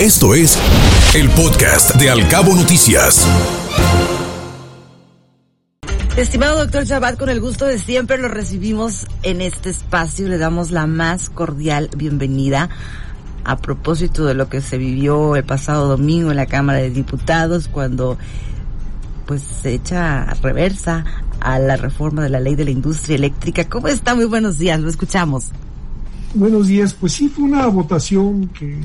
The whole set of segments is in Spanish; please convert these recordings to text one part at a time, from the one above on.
Esto es el podcast de Alcabo Noticias. Estimado doctor Chabat, con el gusto de siempre lo recibimos en este espacio. Le damos la más cordial bienvenida a propósito de lo que se vivió el pasado domingo en la Cámara de Diputados cuando pues se echa reversa a la reforma de la ley de la industria eléctrica. ¿Cómo está? Muy buenos días, lo escuchamos. Buenos días, pues sí fue una votación que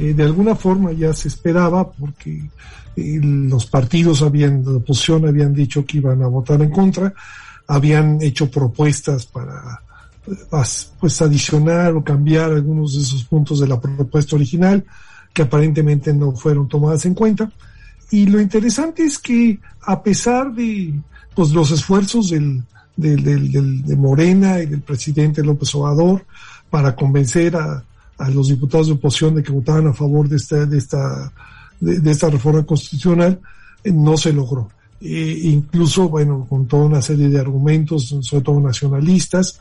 de alguna forma ya se esperaba porque eh, los partidos habían, de oposición habían dicho que iban a votar en contra, habían hecho propuestas para pues adicionar o cambiar algunos de esos puntos de la propuesta original que aparentemente no fueron tomadas en cuenta. Y lo interesante es que a pesar de pues, los esfuerzos del, del, del, de Morena y del presidente López Obrador para convencer a, a los diputados de oposición de que votaban a favor de esta, de esta, de, esta reforma constitucional, eh, no se logró. E incluso, bueno, con toda una serie de argumentos, sobre todo nacionalistas,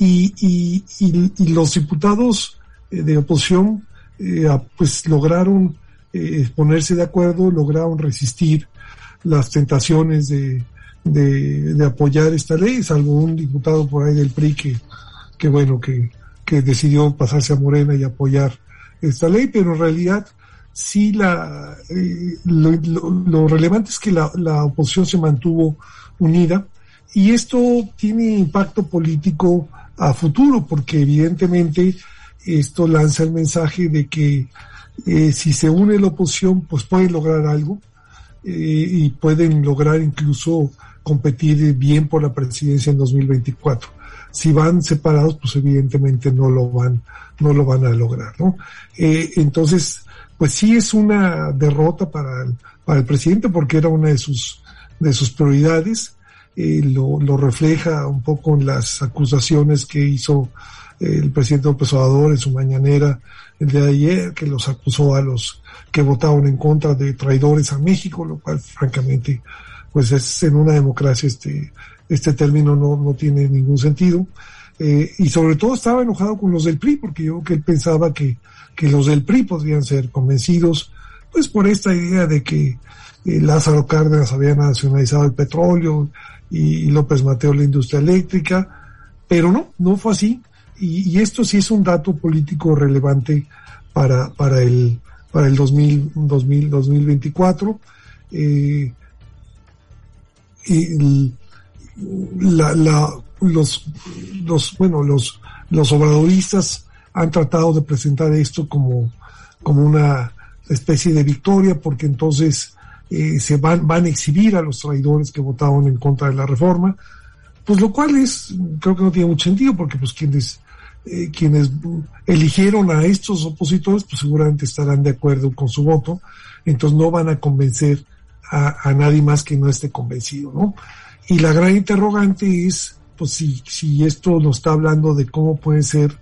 y, y, los diputados eh, de oposición, pues lograron ponerse de acuerdo, lograron resistir las tentaciones de, de, de, apoyar esta ley, salvo un diputado por ahí del PRI que, que bueno, que, que decidió pasarse a Morena y apoyar esta ley, pero en realidad sí la eh, lo, relevante es que la, oposición se mantuvo unida y esto tiene impacto político a futuro porque evidentemente esto lanza el mensaje de que eh, si se une la oposición pues pueden lograr algo eh, y pueden lograr incluso competir bien por la presidencia en 2024 si van separados, pues evidentemente no lo van, no lo van a lograr, ¿no? Eh, entonces, pues sí es una derrota para el, para el presidente porque era una de sus, de sus prioridades. Eh, lo, lo, refleja un poco en las acusaciones que hizo el presidente López Obrador en su mañanera el día de ayer, que los acusó a los que votaron en contra de traidores a México, lo cual francamente pues es en una democracia este este término no, no tiene ningún sentido. Eh, y sobre todo estaba enojado con los del PRI, porque yo que él pensaba que, que los del PRI podrían ser convencidos, pues por esta idea de que eh, Lázaro Cárdenas había nacionalizado el petróleo y, López Mateo la industria eléctrica, pero no, no fue así. Y, esto sí es un dato político relevante para, para el, para el 2000, 2000 2024. Eh, y, la, la, los, bueno, los, los obradoristas han tratado de presentar esto como, como una especie de victoria, porque entonces eh, se van, van a exhibir a los traidores que votaron en contra de la reforma, pues lo cual es, creo que no tiene mucho sentido, porque pues quienes, eh, quienes eligieron a estos opositores, pues seguramente estarán de acuerdo con su voto, entonces no van a convencer a, a nadie más que no esté convencido, ¿no? Y la gran interrogante es, pues si, si esto nos está hablando de cómo pueden ser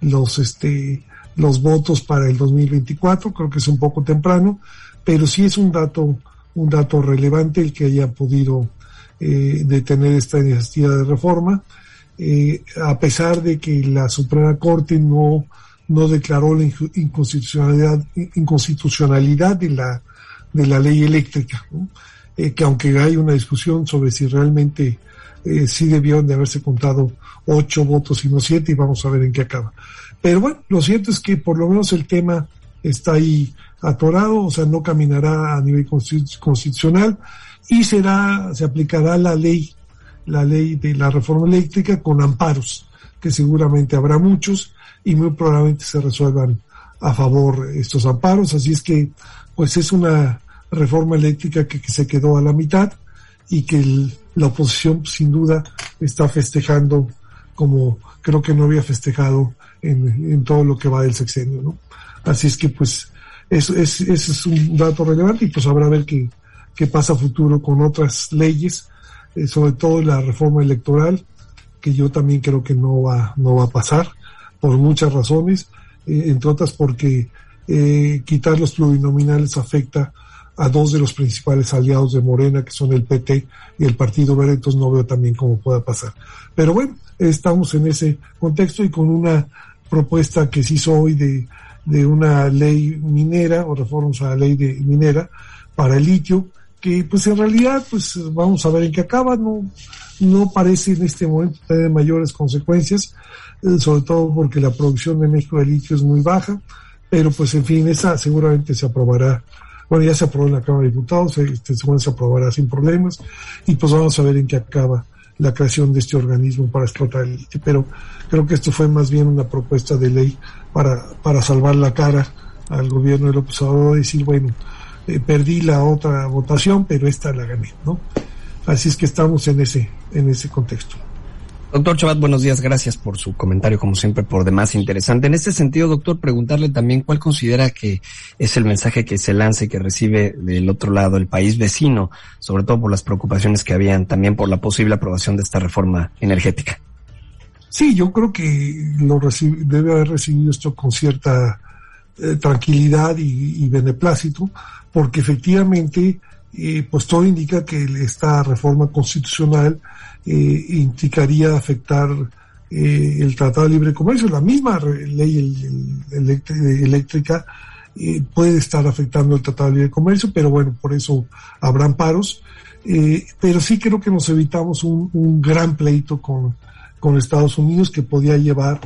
los, este, los votos para el 2024, creo que es un poco temprano, pero sí es un dato, un dato relevante el que haya podido eh, detener esta iniciativa de reforma, eh, a pesar de que la Suprema Corte no, no declaró la inconstitucionalidad, inconstitucionalidad de la, de la ley eléctrica. ¿no? Eh, que aunque hay una discusión sobre si realmente eh, sí debieron de haberse contado ocho votos y no siete y vamos a ver en qué acaba. Pero bueno, lo cierto es que por lo menos el tema está ahí atorado, o sea, no caminará a nivel constitucional y será, se aplicará la ley, la ley de la reforma eléctrica con amparos, que seguramente habrá muchos y muy probablemente se resuelvan a favor estos amparos, así es que pues es una reforma eléctrica que, se quedó a la mitad y que la oposición sin duda está festejando como creo que no había festejado en, todo lo que va del sexenio, ¿no? Así es que pues eso es, un dato relevante y pues habrá ver qué, qué pasa a futuro con otras leyes, eh, sobre todo la reforma electoral, que yo también creo que no va, no va a pasar por muchas razones, eh, entre otras porque eh, quitar los plurinominales afecta a dos de los principales aliados de Morena, que son el PT y el Partido Verde, entonces no veo también cómo pueda pasar. Pero bueno, estamos en ese contexto y con una propuesta que se hizo hoy de de una ley minera o reformas a la ley de minera para el litio, que pues en realidad pues vamos a ver en qué acaba, no, no parece en este momento tener mayores consecuencias, eh, sobre todo porque la producción de México de litio es muy baja, pero pues en fin, esa seguramente se aprobará, bueno ya se aprobó en la Cámara de Diputados, este, seguramente se aprobará sin problemas, y pues vamos a ver en qué acaba la creación de este organismo para explotar el litio, pero creo que esto fue más bien una propuesta de ley para, para salvar la cara al gobierno de López Obrador decir, bueno, eh, perdí la otra votación, pero esta la gané, ¿no? Así es que estamos en ese, en ese contexto. Doctor Chabat, buenos días. Gracias por su comentario, como siempre, por demás interesante. En este sentido, doctor, preguntarle también cuál considera que es el mensaje que se lanza y que recibe del otro lado el país vecino, sobre todo por las preocupaciones que habían también por la posible aprobación de esta reforma energética. Sí, yo creo que lo debe haber recibido esto con cierta eh, tranquilidad y, beneplácito, porque efectivamente, eh, pues todo indica que esta reforma constitucional eh, implicaría afectar eh, el Tratado de Libre Comercio. La misma ley eléctrica eh, puede estar afectando el Tratado de Libre Comercio, pero bueno, por eso habrán paros. pero sí creo que nos evitamos un, gran pleito con, con Estados Unidos que podía llevar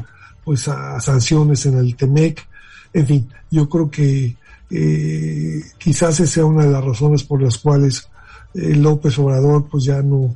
pues a, sanciones en el TEMEC. En fin, yo creo que quizás esa sea una de las razones por las cuales López Obrador pues ya no,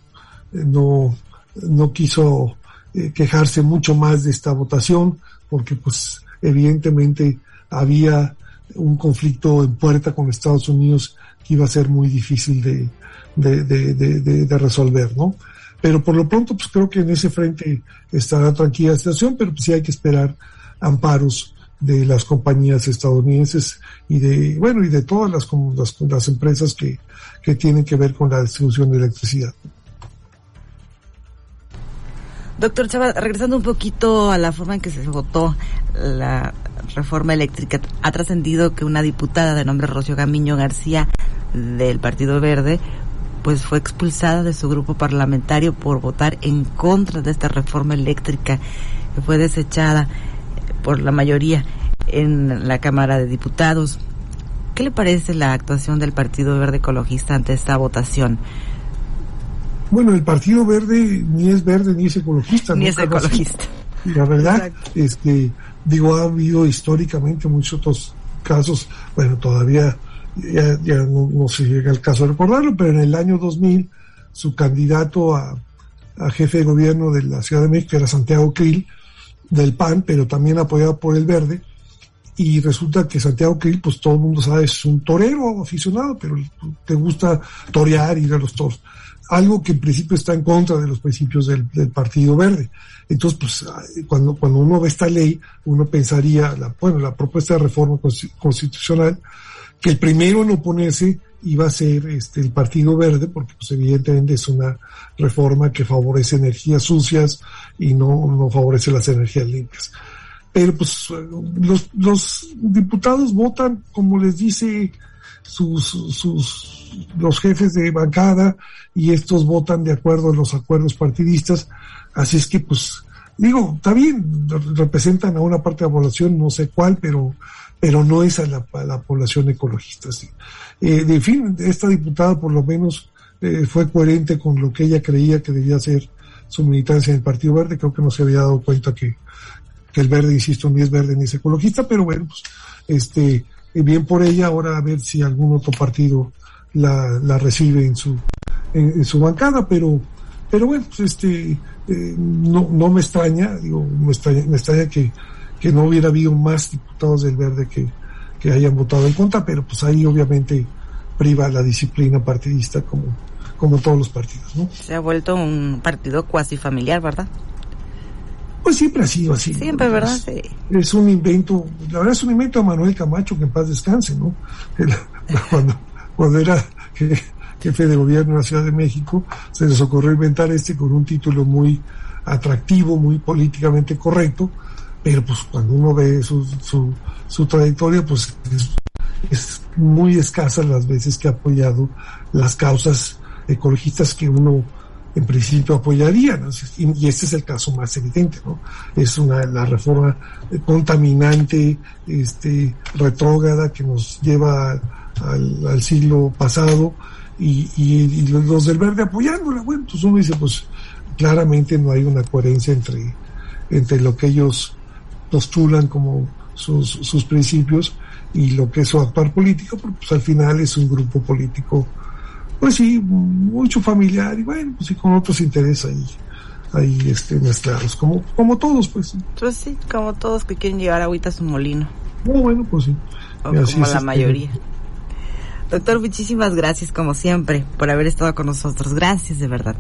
no, no quiso eh, quejarse mucho más de esta votación, porque pues evidentemente había un conflicto en puerta con Estados Unidos que iba a ser muy difícil de, de, de, de, resolver, ¿no? Pero por lo pronto, pues creo que en ese frente estará tranquila la situación, pero pues sí hay que esperar amparos de las compañías estadounidenses y de, bueno, y de todas las, las, las empresas que, que tienen que ver con la distribución de electricidad. Doctor Chava, regresando un poquito a la forma en que se votó la reforma eléctrica, ha trascendido que una diputada de nombre Rocío Gamiño García del Partido Verde pues fue expulsada de su grupo parlamentario por votar en contra de esta reforma eléctrica que fue desechada por la mayoría en la Cámara de Diputados. ¿Qué le parece la actuación del Partido Verde Ecologista ante esta votación? Bueno, el Partido Verde ni es verde ni es ecologista. Ni es ecologista. la verdad es que, digo, ha habido históricamente muchos otros casos, bueno, todavía ya, ya no, se llega el caso de recordarlo, pero en el año 2000 su candidato a, a jefe de gobierno de la Ciudad de México era Santiago Krill, del PAN, pero también apoyado por el Verde, y resulta que Santiago Krill, pues todo el mundo sabe, es un torero aficionado, pero te gusta torear ir a los toros algo que en principio está en contra de los principios del, Partido Verde. Entonces, pues, cuando, cuando uno ve esta ley, uno pensaría, la, bueno, la propuesta de reforma constitucional, que el primero en oponerse iba a ser este, el Partido Verde, porque pues evidentemente es una reforma que favorece energías sucias y no, no favorece las energías limpias. Pero pues los, los diputados votan como les dice sus, sus, los jefes de bancada y estos votan de acuerdo a los acuerdos partidistas. Así es que, pues, digo, está bien, representan a una parte de la población, no sé cuál, pero, pero no es a la, la población ecologista. Sí. Eh, en fin, esta diputada por lo menos eh, fue coherente con lo que ella creía que debía ser su militancia en el Partido Verde. Creo que no se había dado cuenta que, que el verde, insisto, ni es verde ni es ecologista, pero bueno, pues, este, bien por ella, ahora a ver si algún otro partido la, la recibe en su, en, su bancada, pero, pero bueno, pues este, eh, no, no me extraña, digo, me extraña, me extraña que, que no hubiera habido más diputados del Verde que, que hayan votado en contra, pero pues ahí obviamente priva la disciplina partidista como, como todos los partidos, ¿no? Se ha vuelto un partido cuasi familiar, ¿verdad? Pues siempre ha sido así. Siempre, ¿verdad? Sí. Es un invento, la verdad es un invento a Manuel Camacho que en paz descanse, ¿no? cuando, cuando era jefe de gobierno de la Ciudad de México, se les ocurrió inventar este con un título muy atractivo, muy políticamente correcto, pero pues cuando uno ve su, su, su trayectoria, pues es, muy escasa las veces que ha apoyado las causas ecologistas que uno en principio apoyarían. Y, este es el caso más evidente, ¿no? Es una la reforma contaminante, este, retrógrada que nos lleva al, siglo pasado y, y, los del verde apoyándola. Bueno, pues uno dice, pues claramente no hay una coherencia entre, entre lo que ellos postulan como sus, sus principios y lo que es su actuar político, porque pues al final es un grupo político pues sí, mucho familiar y bueno, pues sí, con otros intereses ahí, ahí este, mezclados, como, como todos, pues. Pues sí, como todos que quieren llevar agüita a su molino. No, bueno, pues sí. como la este, mayoría. Doctor, muchísimas gracias como siempre por haber estado con nosotros. Gracias, de verdad.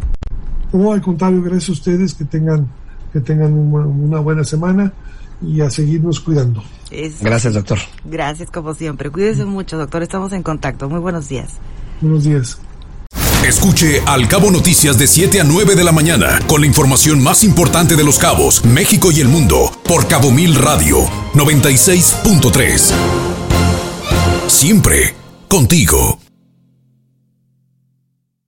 No, al contrario, gracias a ustedes, que tengan, que tengan una, buena semana y a seguirnos cuidando. Gracias, doctor. Gracias, como siempre. Cuídese mucho, doctor. Estamos en contacto. Muy buenos días. Buenos días. Escuche Al Cabo Noticias de 7 a 9 de la mañana con la información más importante de los cabos, México y el mundo por Cabo Mil Radio 96.3. Siempre contigo.